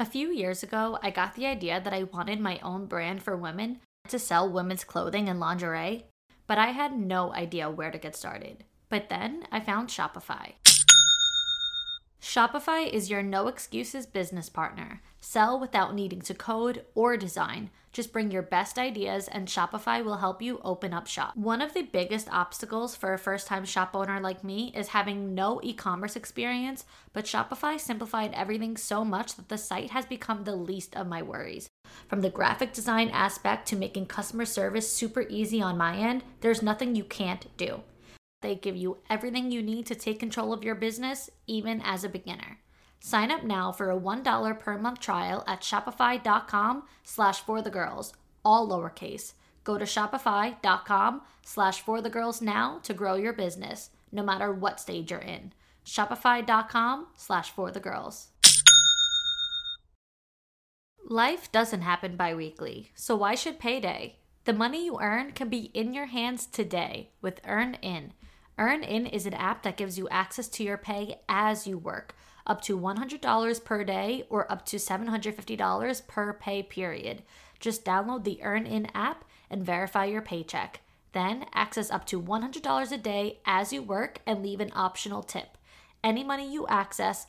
A few years ago, I got the idea that I wanted my own brand for women to sell women's clothing and lingerie, but I had no idea where to get started. But then I found Shopify. Shopify is your no excuses business partner. Sell without needing to code or design. Just bring your best ideas and Shopify will help you open up shop. One of the biggest obstacles for a first time shop owner like me is having no e commerce experience, but Shopify simplified everything so much that the site has become the least of my worries. From the graphic design aspect to making customer service super easy on my end, there's nothing you can't do. They give you everything you need to take control of your business, even as a beginner. Sign up now for a $1 per month trial at shopify.com slash for the girls, all lowercase. Go to shopify.com slash for the girls now to grow your business, no matter what stage you're in. Shopify.com slash for the girls. Life doesn't happen bi weekly, so why should payday? The money you earn can be in your hands today with EarnIn. EarnIn is an app that gives you access to your pay as you work, up to $100 per day or up to $750 per pay period. Just download the EarnIn app and verify your paycheck. Then access up to $100 a day as you work and leave an optional tip. Any money you access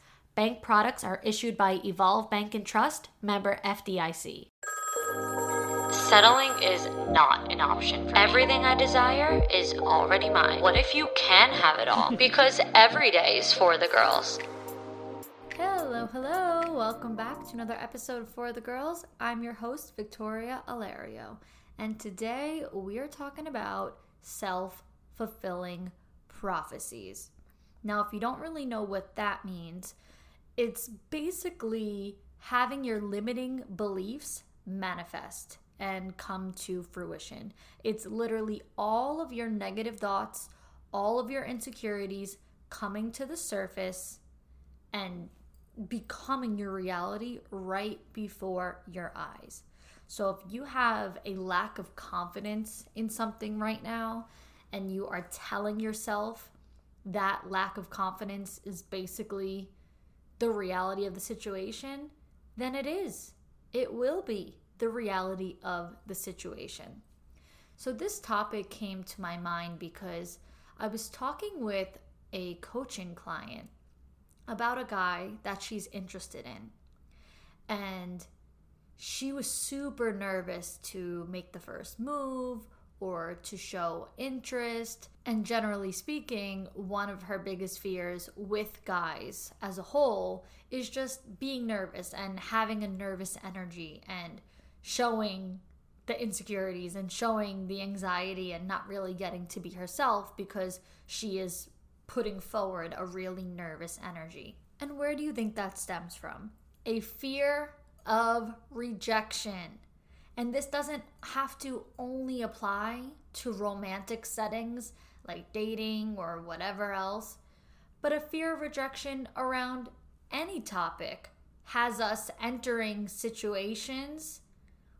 Bank products are issued by Evolve Bank and Trust, member FDIC. Settling is not an option. for Everything I desire is already mine. What if you can have it all? because every day is for the girls. Hello, hello. Welcome back to another episode for the girls. I'm your host, Victoria Alario. And today we are talking about self fulfilling prophecies. Now, if you don't really know what that means, it's basically having your limiting beliefs manifest and come to fruition. It's literally all of your negative thoughts, all of your insecurities coming to the surface and becoming your reality right before your eyes. So if you have a lack of confidence in something right now and you are telling yourself that lack of confidence is basically the reality of the situation, then it is. It will be the reality of the situation. So, this topic came to my mind because I was talking with a coaching client about a guy that she's interested in. And she was super nervous to make the first move or to show interest. And generally speaking, one of her biggest fears with guys as a whole is just being nervous and having a nervous energy and showing the insecurities and showing the anxiety and not really getting to be herself because she is putting forward a really nervous energy. And where do you think that stems from? A fear of rejection. And this doesn't have to only apply to romantic settings like dating or whatever else, but a fear of rejection around any topic has us entering situations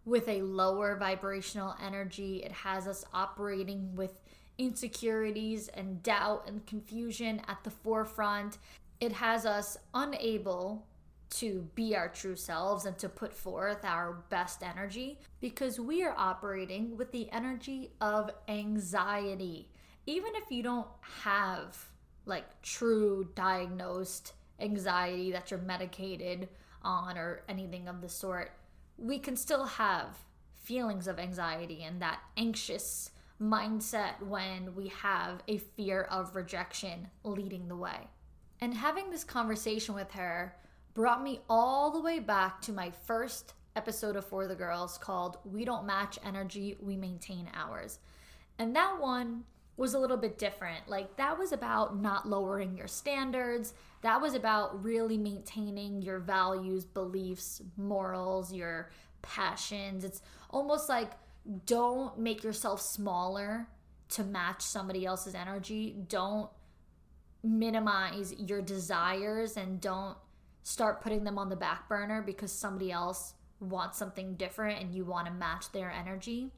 with a lower vibrational energy. It has us operating with insecurities and doubt and confusion at the forefront. It has us unable to be our true selves and to put forth our best energy because we are operating with the energy of anxiety. Even if you don't have like true diagnosed anxiety that you're medicated on or anything of the sort, we can still have feelings of anxiety and that anxious mindset when we have a fear of rejection leading the way. And having this conversation with her brought me all the way back to my first episode of For the Girls called We Don't Match Energy, We Maintain Ours. And that one was a little bit different. Like, that was about not lowering your standards. That was about really maintaining your values, beliefs, morals, your passions. It's almost like don't make yourself smaller to match somebody else's energy. Don't minimize your desires and don't start putting them on the back burner because somebody else wants something different and you want to match their energy.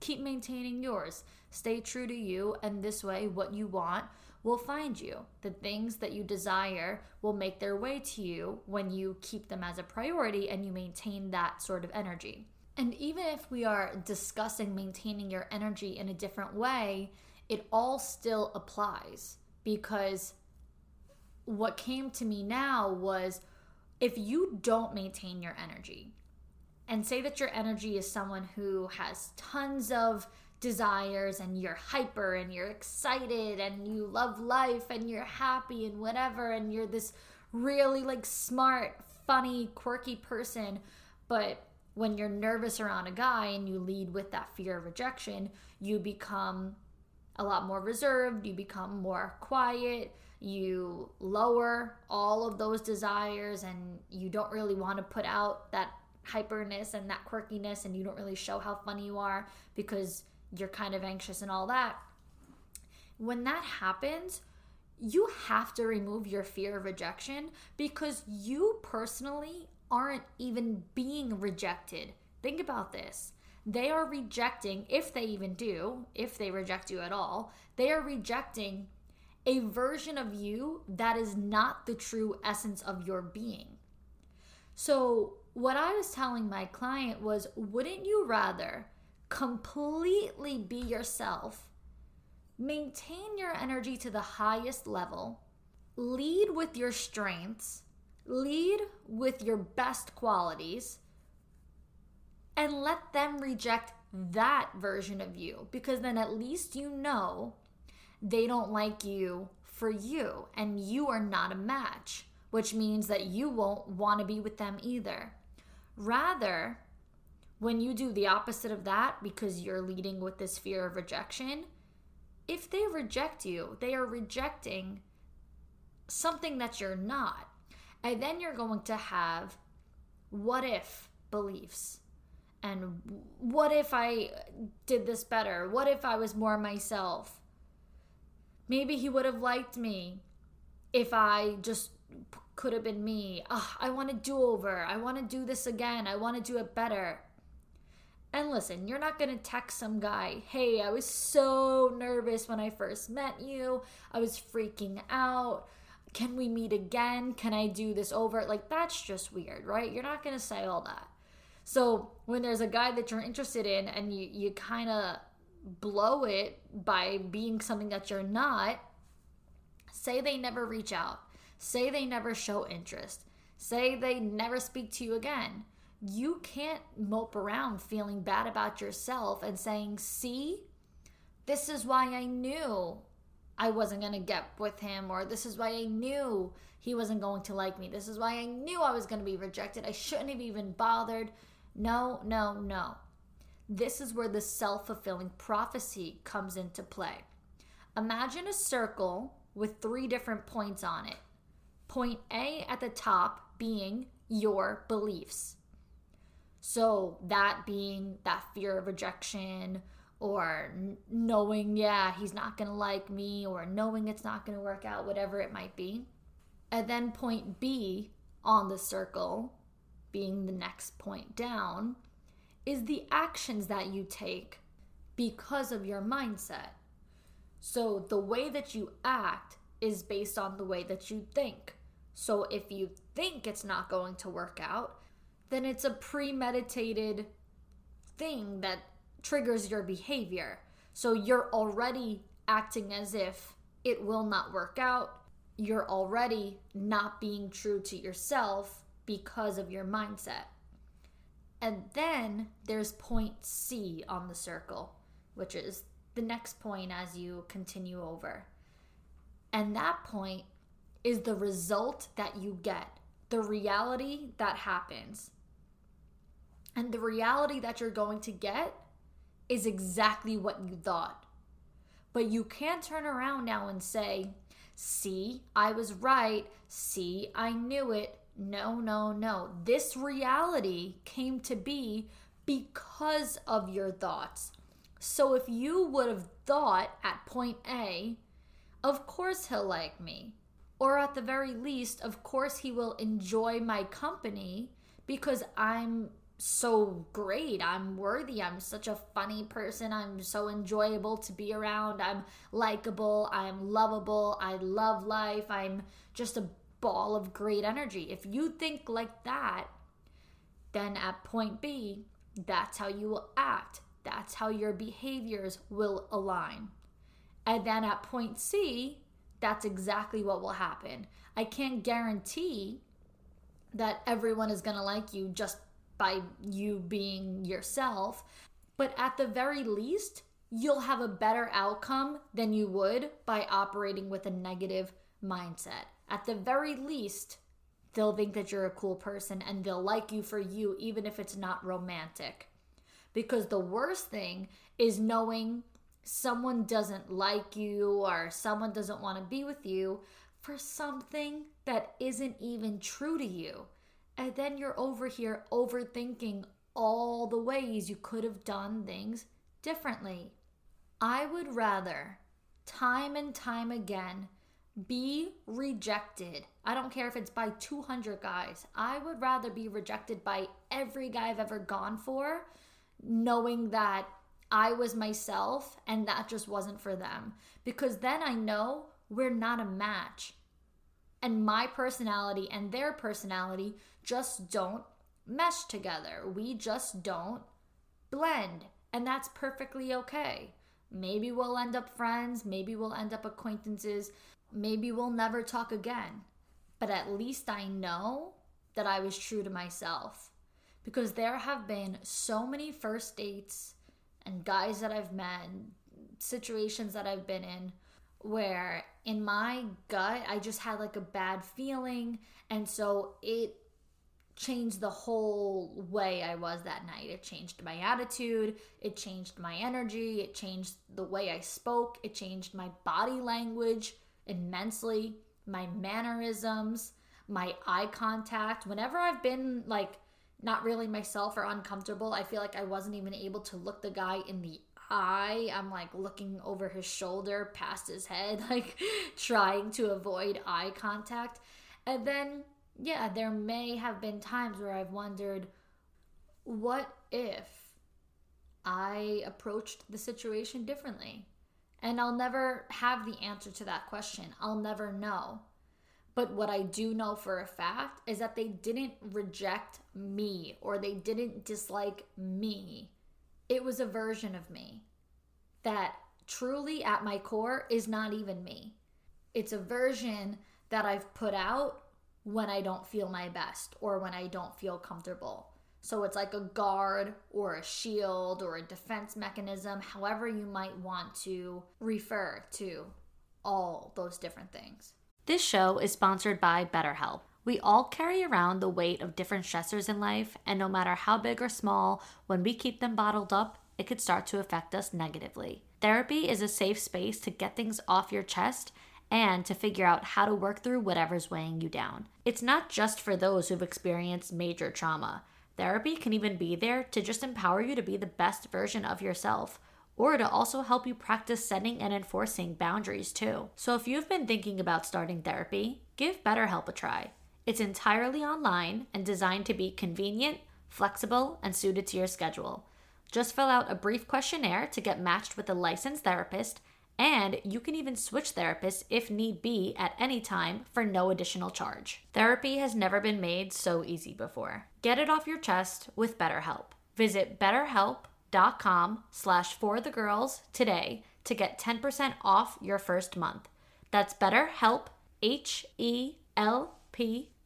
Keep maintaining yours. Stay true to you, and this way, what you want will find you. The things that you desire will make their way to you when you keep them as a priority and you maintain that sort of energy. And even if we are discussing maintaining your energy in a different way, it all still applies because what came to me now was if you don't maintain your energy and say that your energy is someone who has tons of desires and you're hyper and you're excited and you love life and you're happy and whatever and you're this really like smart, funny, quirky person, but when you're nervous around a guy and you lead with that fear of rejection, you become a lot more reserved, you become more quiet, you lower all of those desires, and you don't really want to put out that hyperness and that quirkiness, and you don't really show how funny you are because you're kind of anxious and all that. When that happens, you have to remove your fear of rejection because you personally aren't even being rejected. Think about this. They are rejecting, if they even do, if they reject you at all, they are rejecting a version of you that is not the true essence of your being. So, what I was telling my client was wouldn't you rather completely be yourself, maintain your energy to the highest level, lead with your strengths, lead with your best qualities, and let them reject that version of you because then at least you know they don't like you for you and you are not a match, which means that you won't want to be with them either. Rather, when you do the opposite of that because you're leading with this fear of rejection, if they reject you, they are rejecting something that you're not. And then you're going to have what if beliefs. And what if I did this better? What if I was more myself? Maybe he would have liked me if I just could have been me. Oh, I want to do over. I want to do this again. I want to do it better. And listen, you're not going to text some guy, hey, I was so nervous when I first met you. I was freaking out. Can we meet again? Can I do this over? Like, that's just weird, right? You're not going to say all that. So, when there's a guy that you're interested in and you, you kind of blow it by being something that you're not, say they never reach out, say they never show interest, say they never speak to you again you can't mope around feeling bad about yourself and saying, see, this is why I knew I wasn't going to get with him, or this is why I knew he wasn't going to like me. This is why I knew I was going to be rejected. I shouldn't have even bothered. No, no, no. This is where the self fulfilling prophecy comes into play. Imagine a circle with three different points on it. Point A at the top being your beliefs. So, that being that fear of rejection or knowing, yeah, he's not to like me or knowing it's not to work out, whatever it might be. And then point B on the circle, being the next point down, is the actions that you take because of your mindset. So, the way that you act is based on the way that you think. So, if you think it's not going to work out, then it's a premeditated thing that triggers your behavior. So you're already acting as if it will not work out. You're already not being true to yourself because of your mindset. And then there's point C on the circle, which is the next point as you continue over. And that point is the result that you get, the reality that happens. And the reality that you're going to get is exactly what you thought. But you can't turn around now and say, see, I was right. See, I knew it. No, no, no. This reality came to be because of your thoughts. So if you would have thought at point A, of course he'll like me. Or at the very least, of course he will enjoy my company because I'm so great. I'm worthy. I'm such a funny person. I'm so enjoyable to be around. I'm likable. I'm lovable. I love life. I'm just a ball of great energy. If you think like that, then at point B, that's how you will act. That's how your behaviors will align. And then at point C, that's exactly what will happen. I can't guarantee that everyone is going to like you just by you being yourself, but at the very least, you'll have a better outcome than you would by operating with a negative mindset. At the very least, they'll think that you're a cool person and they'll like you for you, even if it's not romantic. Because the worst thing is knowing someone doesn't like you or someone doesn't want to be with you for something that isn't even true to you. And then you're over here overthinking all the ways you could have done things differently. I would rather, time and time again, be rejected. I don't care if it's by 200 guys. I would rather be rejected by every guy I've ever gone for, knowing that I was myself and that just wasn't for them. Because then I know we're not a match. And my personality and their personality just don't mesh together. We just don't blend. And that's perfectly okay. Maybe we'll end up friends, maybe we'll end up acquaintances, maybe we'll never talk again. But at least I know that I was true to myself. Because there have been so many first dates and guys that I've met, situations that I've been in where in my gut I just had like a bad feeling and so it changed the whole way I was that night. It changed my attitude, it changed my energy, it changed the way I spoke, it changed my body language immensely, my mannerisms, my eye contact. Whenever I've been like not really myself or uncomfortable, I feel like I wasn't even able to look the guy in the eye. I'm like looking over his shoulder past his head, like trying to avoid eye contact. And then, yeah, there may have been times where I've wondered, what if I approached the situation differently? And I'll never have the answer to that question. I'll never know. But what I do know for a fact is that they didn't reject me or they didn't dislike me. It was a version of me that truly at my core is not even me. It's a version that I've put out when I don't feel my best or when I don't feel comfortable. So it's like a guard or a shield or a defense mechanism, however you might want to refer to all those different things. This show is sponsored by BetterHelp. We all carry around the weight of different stressors in life, and no matter how big or small, when we keep them bottled up, it could start to affect us negatively. Therapy is a safe space to get things off your chest and to figure out how to work through whatever's weighing you down. It's not just for those who've experienced major trauma. Therapy can even be there to just empower you to be the best version of yourself, or to also help you practice setting and enforcing boundaries too. So if you've been thinking about starting therapy, give BetterHelp a try. It's entirely online and designed to be convenient, flexible, and suited to your schedule. Just fill out a brief questionnaire to get matched with a licensed therapist and you can even switch therapists if need be at any time for no additional charge. Therapy has never been made so easy before. Get it off your chest with BetterHelp. Visit betterhelp.com slash for the girls today to get 10% off your first month. That's betterhelp, H-E-L-P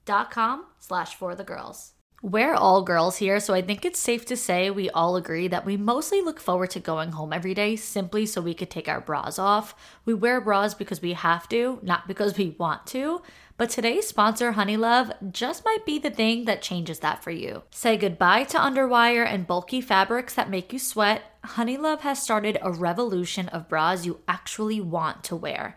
dot com slash for the girls. We're all girls here, so I think it's safe to say we all agree that we mostly look forward to going home every day simply so we could take our bras off. We wear bras because we have to, not because we want to. But today's sponsor, Honeylove, just might be the thing that changes that for you. Say goodbye to underwire and bulky fabrics that make you sweat. Honeylove has started a revolution of bras you actually want to wear.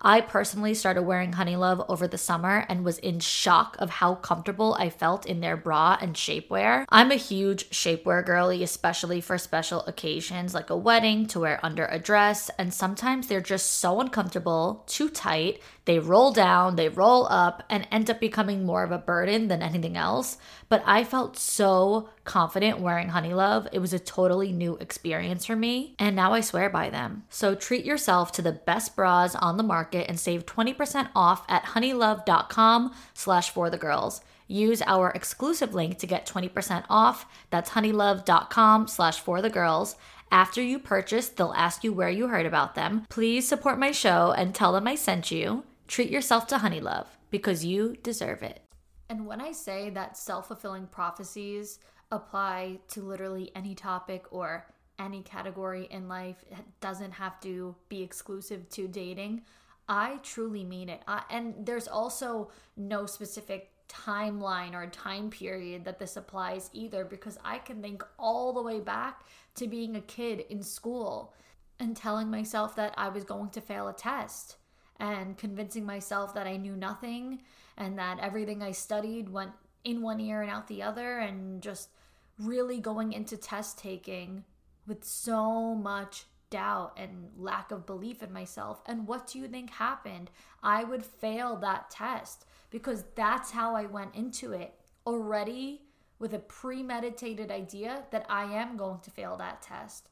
I personally started wearing Honeylove over the summer and was in shock of how comfortable I felt in their bra and shapewear. I'm a huge shapewear girly, especially for special occasions like a wedding to wear under a dress, and sometimes they're just so uncomfortable, too tight, they roll down, they roll up, and end up becoming more of a burden than anything else. But I felt so confident wearing Honeylove. It was a totally new experience for me, and now I swear by them. So treat yourself to the best bras on the market and save 20% off at honeylove.com slash for the girls. Use our exclusive link to get 20% off. That's honeylove.com slash for the girls. After you purchase, they'll ask you where you heard about them. Please support my show and tell them I sent you. Treat yourself to Honeylove because you deserve it. And when I say that self fulfilling prophecies apply to literally any topic or any category in life, it doesn't have to be exclusive to dating. I truly mean it. I, and there's also no specific timeline or time period that this applies either because I can think all the way back to being a kid in school and telling myself that I was going to fail a test and convincing myself that I knew nothing and that everything I studied went in one ear and out the other, and just really going into test taking with so much doubt and lack of belief in myself. And what do you think happened? I would fail that test because that's how I went into it already with a premeditated idea that I am going to fail that test.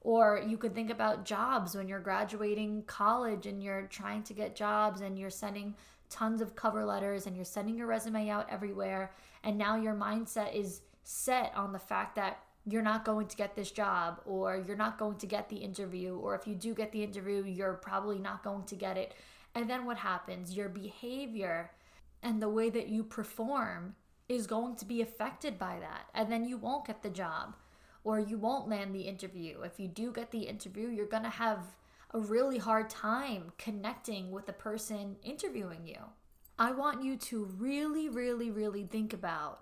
Or you could think about jobs when you're graduating college and you're trying to get jobs and you're sending tons of cover letters and you're sending your resume out everywhere. And now your mindset is set on the fact that you're not going to get this job or you're not going to get the interview. Or if you do get the interview, you're probably not going to get it. And then what happens? Your behavior and the way that you perform is going to be affected by that. And then you won't get the job or you won't land the interview. If you do get the interview, you're going to have a really hard time connecting with the person interviewing you. I want you to really, really, really think about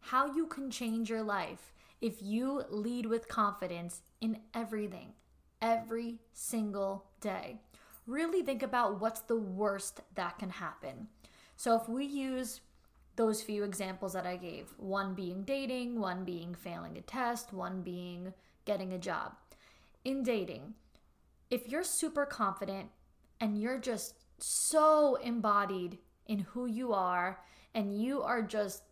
how you can change your life if you lead with confidence in everything, every single day. Really think about what's the worst that can happen. So, if we use those few examples that I gave one being dating, one being failing a test, one being getting a job. In dating, if you're super confident and you're just so embodied in who you are and you are just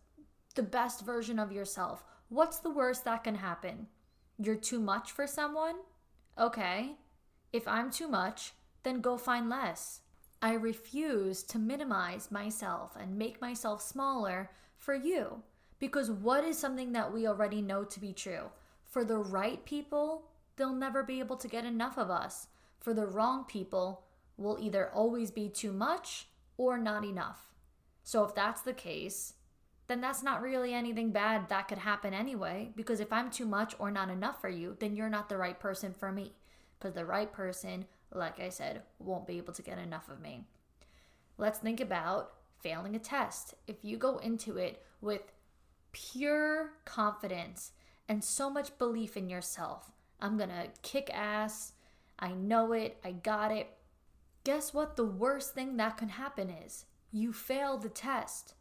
the best version of yourself, what's the worst that can happen? You're too much for someone? Okay. If I'm too much, then go find less. I refuse to minimize myself and make myself smaller for you. Because what is something that we already know to be true? For the right people, they'll never be able to get enough of us. For the wrong people, we'll either always be too much or not enough. So if that's the case, then that's not really anything bad that could happen anyway. Because if I'm too much or not enough for you, then you're not the right person for me. Because the right person like I said, won't be able to get enough of me. Let's think about failing a test. If you go into it with pure confidence and so much belief in yourself, I'm gonna kick ass, I know it, I got it. Guess what? The worst thing that can happen is you fail the test.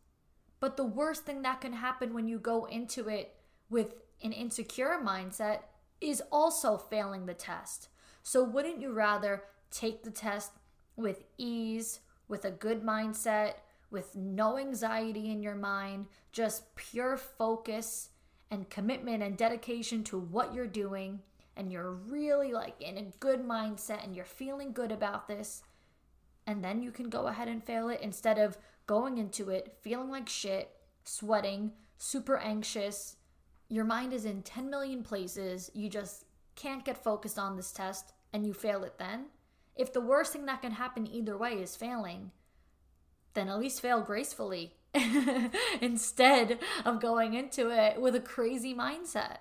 But the worst thing that can happen when you go into it with an insecure mindset is also failing the test. So, wouldn't you rather take the test with ease, with a good mindset, with no anxiety in your mind, just pure focus and commitment and dedication to what you're doing and you're really like in a good mindset and you're feeling good about this and then you can go ahead and fail it instead of going into it feeling like shit, sweating, super anxious. Your mind is in 10 million places. You just can't get focused on this test and you fail it then. If the worst thing that can happen either way is failing, then at least fail gracefully instead of going into it with a crazy mindset.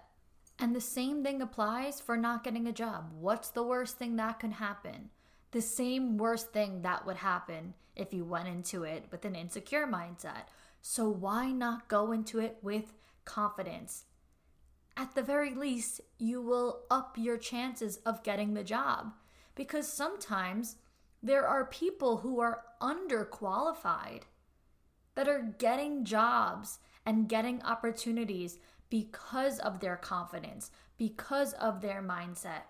And the same thing applies for not getting a job. What's the worst thing that can happen? The same worst thing that would happen if you went into it with an insecure mindset. So why not go into it with confidence? At the very least, you will up your chances of getting the job because sometimes there are people who are underqualified that are getting jobs and getting opportunities because of their confidence, because of their mindset.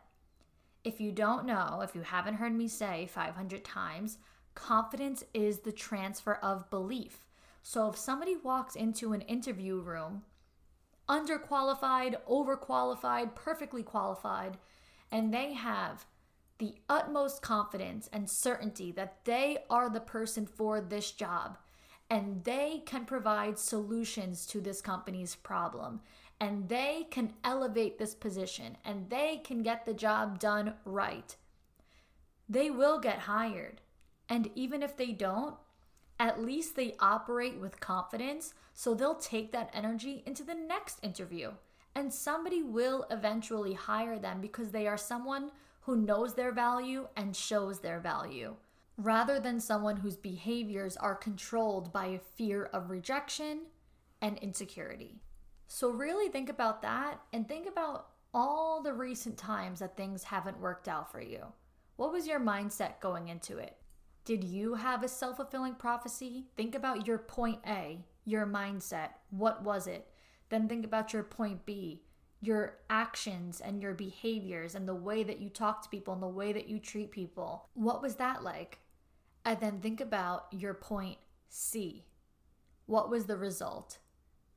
If you don't know, if you haven't heard me say 500 times, confidence is the transfer of belief. So if somebody walks into an interview room, underqualified, overqualified, perfectly qualified, and they have the utmost confidence and certainty that they are the person for this job and they can provide solutions to this company's problem and they can elevate this position and they can get the job done right. They will get hired. And even if they don't, at least they operate with confidence, so they'll take that energy into the next interview. And somebody will eventually hire them because they are someone who knows their value and shows their value, rather than someone whose behaviors are controlled by a fear of rejection and insecurity. So, really think about that and think about all the recent times that things haven't worked out for you. What was your mindset going into it? Did you have a self fulfilling prophecy? Think about your point A, your mindset. What was it? Then think about your point B, your actions and your behaviors and the way that you talk to people and the way that you treat people. What was that like? And then think about your point C. What was the result?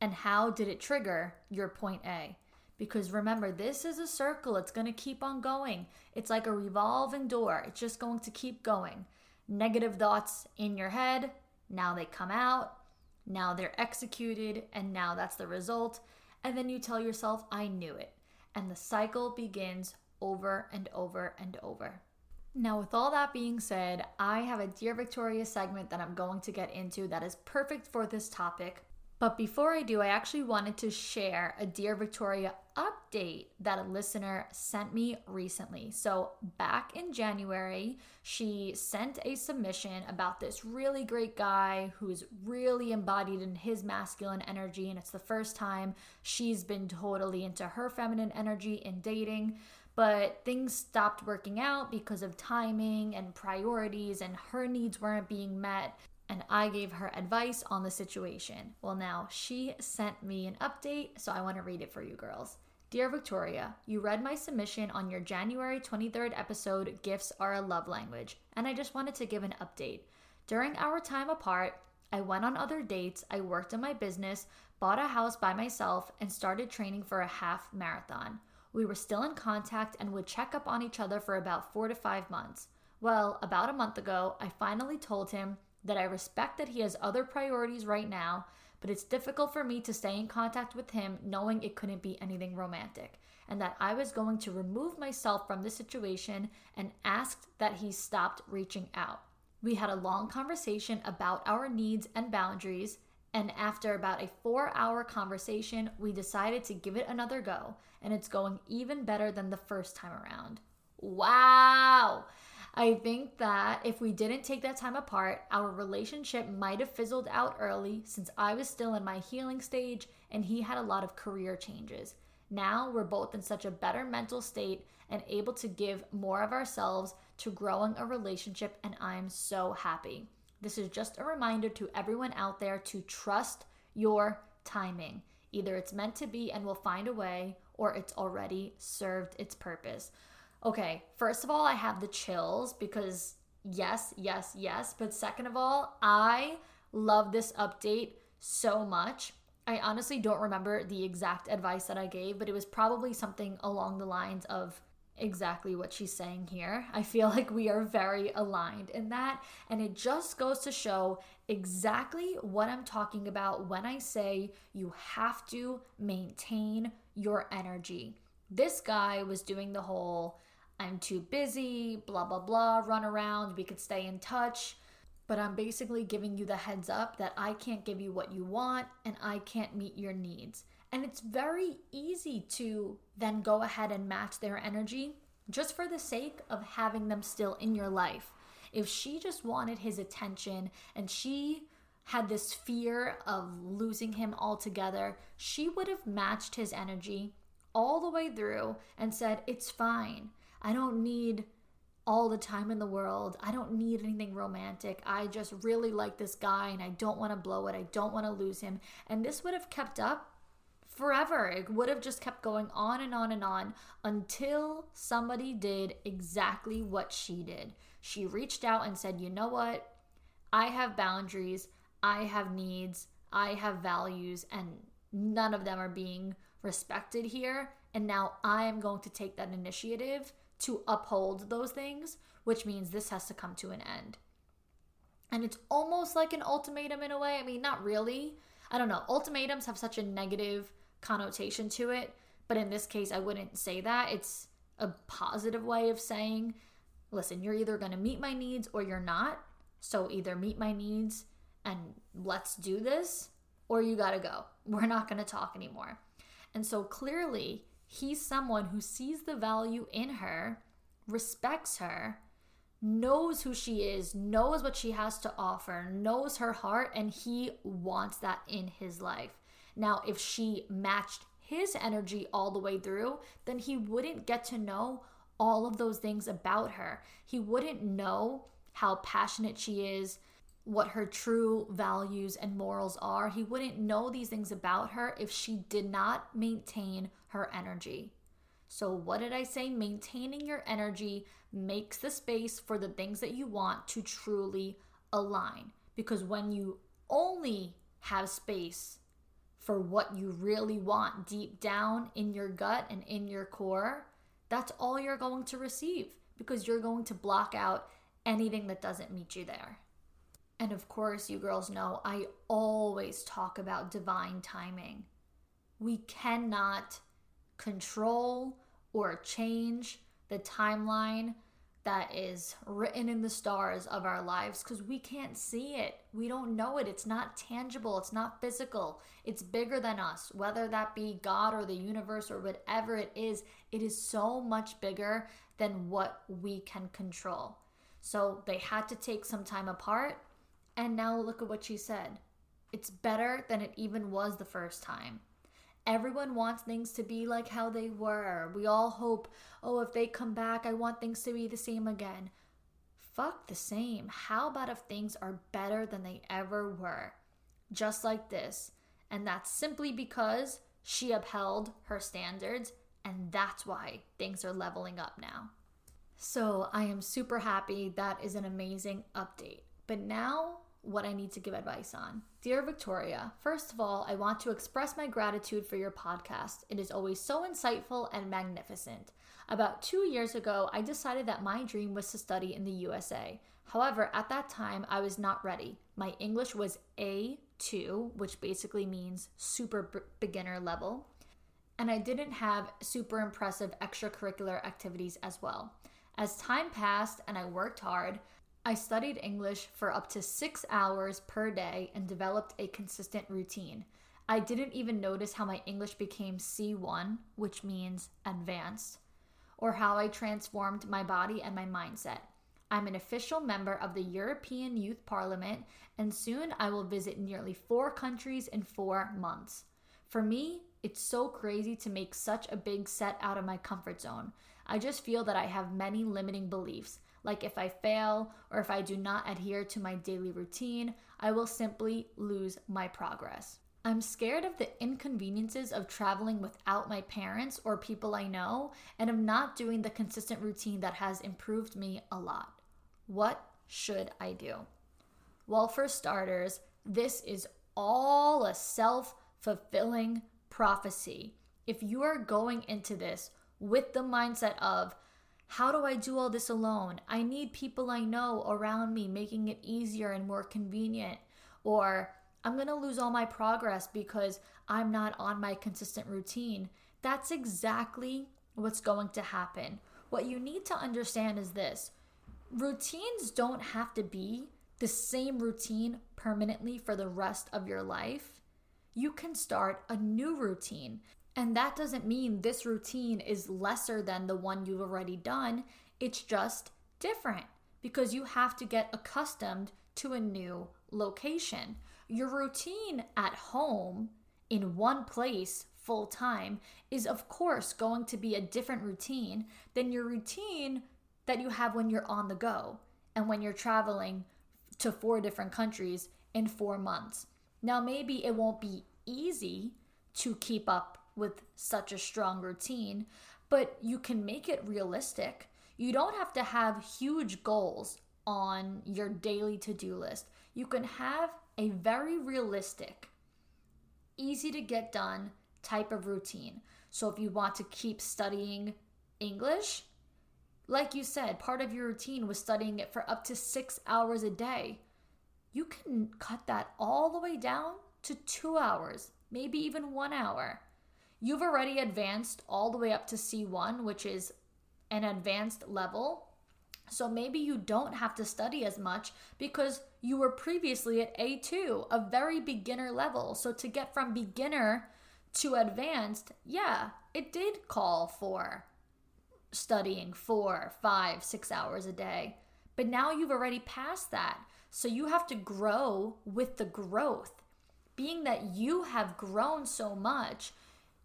And how did it trigger your point A? Because remember, this is a circle. It's going to keep on going. It's like a revolving door. It's just going to keep going. Negative thoughts in your head, now they come out, now they're executed, and now that's the result and then you tell yourself, I knew it. And the cycle begins over and over and over. Now, with all that being said, I have a Dear Victoria segment that I'm going to get into that is perfect for this topic. But before I do, I actually wanted to share a Dear Victoria update that a listener sent me recently. So, back in January, she sent a submission about this really great guy who's really embodied in his masculine energy. And it's the first time she's been totally into her feminine energy in dating. But things stopped working out because of timing and priorities, and her needs weren't being met and I gave her advice on the situation. Well, now she sent me an update, so I want to read it for you girls. Dear Victoria, you read my submission on your January 23rd episode, Gifts Are a Love Language, and I just wanted to give an update. During our time apart, I went on other dates, I worked in my business, bought a house by myself, and started training for a half marathon. We were still in contact and would check up on each other for about four to five months. Well, about a month ago, I finally told him that I respect that he has other priorities right now, but it's difficult for me to stay in contact with him knowing it couldn't be anything romantic, and that I was going to remove myself from the situation and asked that he stopped reaching out. We had a long conversation about our needs and boundaries, and after about a four hour conversation, we decided to give it another go, and it's going even better than the first time around. Wow! I think that if we didn't take that time apart, our relationship might have fizzled out early since I was still in my healing stage and he had a lot of career changes. Now we're both in such a better mental state and able to give more of ourselves to growing a relationship, and I'm so happy. This is just a reminder to everyone out there to trust your timing. Either it's meant to be and will find a way, or it's already served its purpose. Okay, first of all, I have the chills because yes, yes, yes. But second of all, I love this update so much. I honestly don't remember the exact advice that I gave, but it was probably something along the lines of exactly what she's saying here. I feel like we are very aligned in that. And it just goes to show exactly what I'm talking about when I say you have to maintain your energy. This guy was doing the whole I'm too busy, blah, blah, blah, run around, we could stay in touch. But I'm basically giving you the heads up that I can't give you what you want and I can't meet your needs. And it's very easy to then go ahead and match their energy just for the sake of having them still in your life. If she just wanted his attention and she had this fear of losing him altogether, she would have matched his energy all the way through and said, It's fine. I don't need all the time in the world. I don't need anything romantic. I just really like this guy and I don't want to blow it. I don't want to lose him. And this would have kept up forever. It would have just kept going on and on and on until somebody did exactly what she did. She reached out and said, You know what? I have boundaries, I have needs, I have values, and none of them are being respected here. And now I am going to take that initiative to uphold those things, which means this has to come to an end. And it's almost like an ultimatum in a way. I mean, not really. I don't know. Ultimatums have such a negative connotation to it. But in this case, I wouldn't say that. It's a positive way of saying, listen, you're either going to meet my needs or you're not. So either meet my needs and let's do this, or you got to go. We're not going to talk anymore. And so clearly, he's someone who sees the value in her, respects her, knows who she is, knows what she has to offer, knows her heart, and he wants that in his life. Now, if she matched his energy all the way through, then he wouldn't get to know all of those things about her. He wouldn't know how passionate she is, what her true values and morals are. He wouldn't know these things about her if she did not maintain her energy. So, what did I say? Maintaining your energy makes the space for the things that you want to truly align. Because when you only have space for what you really want deep down in your gut and in your core, that's all you're going to receive because you're going to block out anything that doesn't meet you there. And of course, you girls know I always talk about divine timing. We cannot control or change the timeline that is written in the stars of our lives because we can't see it. We don't know it. It's not tangible. It's not physical. It's bigger than us, whether that be God or the universe or whatever it is. It is so much bigger than what we can control. So they had to take some time apart. And now look at what she said. It's better than it even was the first time. Everyone wants things to be like how they were. We all hope, oh, if they come back, I want things to be the same again. Fuck the same. How about if things are better than they ever were? Just like this. And that's simply because she upheld her standards, and that's why things are leveling up now. So I am super happy. That is an amazing update. But now what I need to give advice on. Dear Victoria, first of all, I want to express my gratitude for your podcast. It is always so insightful and magnificent. About two years ago, I decided that my dream was to study in the USA. However, at that time, I was not ready. My English was A2, which basically means super beginner level, and I didn't have super impressive extracurricular activities as well. As time passed and I worked hard, I studied English for up to six hours per day and developed a consistent routine. I didn't even notice how my English became C1, which means advanced, or how I transformed my body and my mindset. I'm an official member of the European Youth Parliament, and soon I will visit nearly four countries in four months. For me, it's so crazy to make such a big set out of my comfort zone. I just feel that I have many limiting beliefs. Like if I fail or if I do not adhere to my daily routine, I will simply lose my progress. I'm scared of the inconveniences of traveling without my parents or people I know and of not doing the consistent routine that has improved me a lot. What should I do? Well, for starters, this is all a self fulfilling prophecy. If you are going into this with the mindset of, how do I do all this alone? I need people I know around me, making it easier and more convenient. Or I'm going to lose all my progress because I'm not on my consistent routine. That's exactly what's going to happen. What you need to understand is this routines don't have to be the same routine permanently for the rest of your life. You can start a new routine. And that doesn't mean this routine is lesser than the one you've already done. It's just different because you have to get accustomed to a new location. Your routine at home in one place full time is, of course, going to be a different routine than your routine that you have when you're on the go and when you're traveling to four different countries in four months. Now, maybe it won't be easy to keep up with such a strong routine, but you can make it realistic. You don't have to have huge goals on your daily to do list. You can have a very realistic, easy to get done type of routine. So if you want to keep studying English, like you said, part of your routine was studying it for up to six hours a day. You can cut that all the way down to two hours, maybe even one hour. You've already advanced all the way up to C1, which is an advanced level. So maybe you don't have to study as much because you were previously at A2, a very beginner level. So to get from beginner to advanced, yeah, it did call for studying four, five, six hours a day. But now you've already passed that. So you have to grow with the growth. Being that you have grown so much,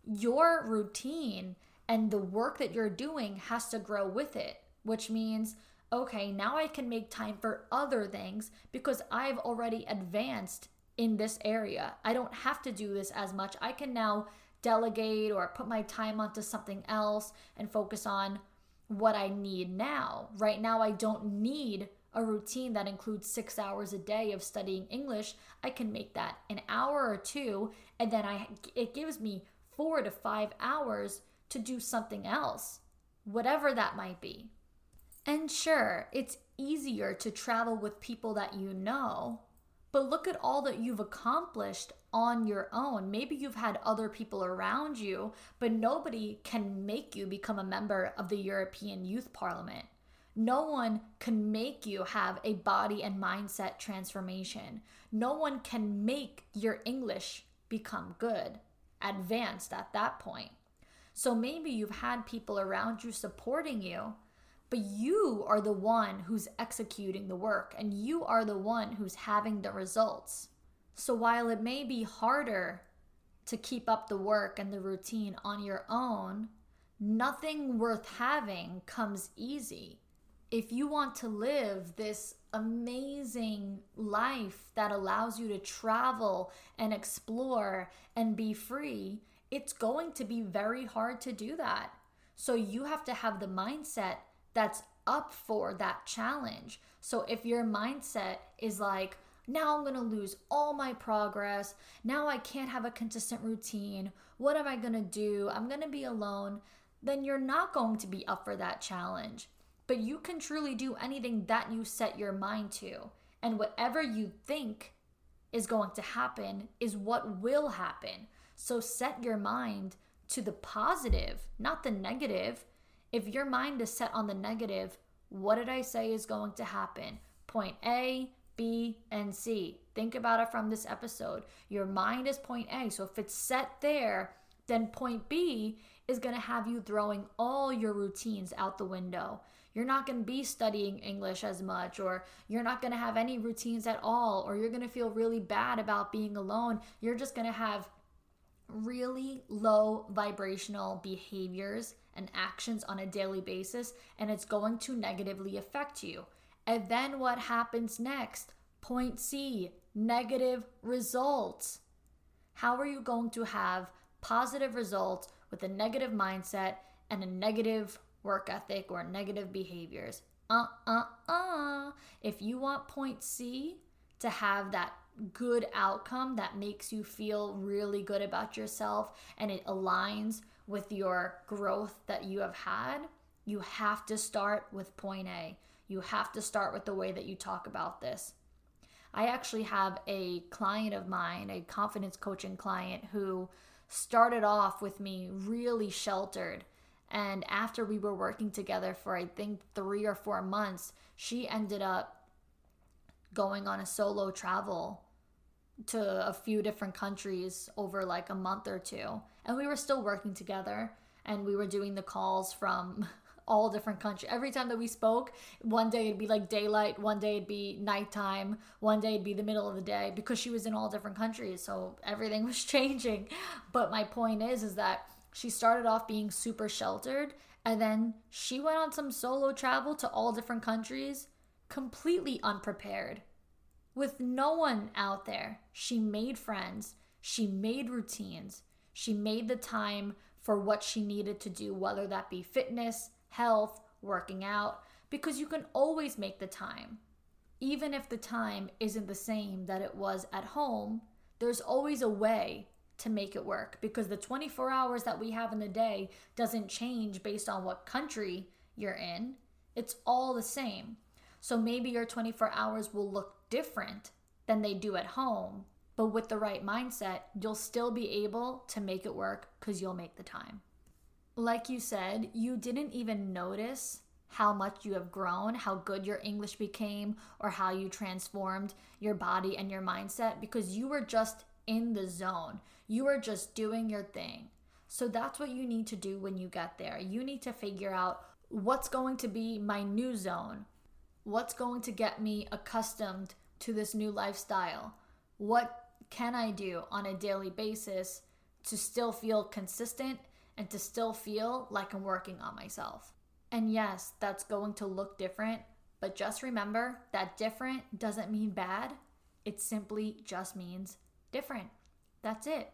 your routine and the work that you're doing has to grow with it, which means, okay, now I can make time for other things because I've already advanced in this area. I don't have to do this as much. I can now delegate or put my time onto something else and focus on what I need now. Right now, I don't need a routine that includes six hours a day of studying English. I can make that an hour or two, and then I it gives me four to five hours to do something else, whatever that might be. And sure, it's easier to travel with people that you know, but look at all that you've accomplished on your own. Maybe you've had other people around you, but nobody can make you become a member of the European Youth Parliament. No one can make you have a body and mindset transformation. No one can make your English become good, advanced at that point. So maybe you've had people around you supporting you, but you are the one who's executing the work and you are the one who's having the results. So while it may be harder to keep up the work and the routine on your own, nothing worth having comes easy. If you want to live this amazing life that allows you to travel and explore and be free, it's going to be very hard to do that. So you have to have the mindset that's up for that challenge. So if your mindset is like, now I'm gonna lose all my progress, now I can't have a consistent routine, what am I gonna do? I'm gonna be alone, then you're not going to be up for that challenge. But you can truly do anything that you set your mind to. And whatever you think is going to happen is what will happen. So set your mind to the positive, not the negative. If your mind is set on the negative, what did I say is going to happen? Point A, B, and C. Think about it from this episode. Your mind is point A. So if it's set there, then point B is going to have you throwing all your routines out the window. You're not going to be studying English as much, or you're not going to have any routines at all, or you're going to feel really bad about being alone. You're just going to have really low vibrational behaviors and actions on a daily basis, and it's going to negatively affect you. And then what happens next? Point C negative results. How are you going to have positive results with a negative mindset and a negative work ethic or negative behaviors? Uh uh uh. If you want point C to have that good outcome that makes you feel really good about yourself and it aligns with your growth that you have had, you have to start with point A. You have to start with the way that you talk about this. I actually have a client of mine, a confidence coaching client, who started off with me really sheltered. And after we were working together for, I think, three or four months, she ended up going on a solo travel to a few different countries over like a month or two. And we were still working together and we were doing the calls from all different countries. Every time that we spoke, one day it'd be like daylight, one day it'd be nighttime, one day it'd be the middle of the day because she was in all different countries. So everything was changing. But my point is is that she started off being super sheltered and then she went on some solo travel to all different countries completely unprepared with no one out there. She made friends, she made routines, she made the time for what she needed to do, whether that be fitness, health, working out, because you can always make the time. Even if the time isn't the same that it was at home, there's always a way to make it work because the 24 hours that we have in the day doesn't change based on what country you're in. It's all the same. So maybe your 24 hours will look different than they do at home, but with the right mindset, you'll still be able to make it work because you'll make the time. Like you said, you didn't even notice how much you have grown, how good your English became, or how you transformed your body and your mindset because you were just in the zone. You are just doing your thing. So that's what you need to do when you get there. You need to figure out what's going to be my new zone. What's going to get me accustomed to this new lifestyle? What can I do on a daily basis to still feel consistent and to still feel like I'm working on myself? And yes, that's going to look different, but just remember that different doesn't mean bad. It simply just means different. That's it.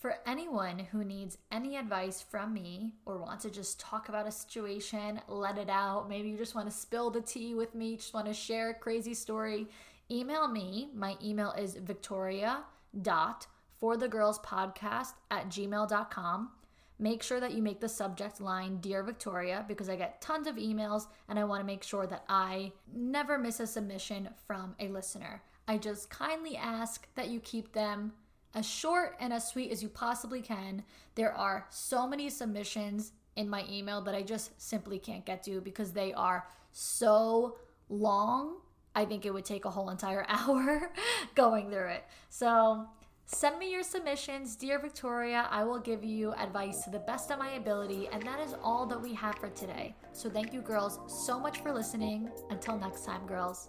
For anyone who needs any advice from me or wants to just talk about a situation, let it out, maybe you just want to spill the tea with me, just want to share a crazy story, email me. My email is victoria dot for the girls podcast at gmail.com. Make sure that you make the subject line Dear Victoria because I get tons of emails and I want to make sure that I never miss a submission from a listener. I just kindly ask that you keep them as short and as sweet as you possibly can. There are so many submissions in my email that I just simply can't get to because they are so long. I think it would take a whole entire hour going through it. So send me your submissions, dear Victoria. I will give you advice to the best of my ability. And that is all that we have for today. So thank you, girls, so much for listening. Until next time, girls.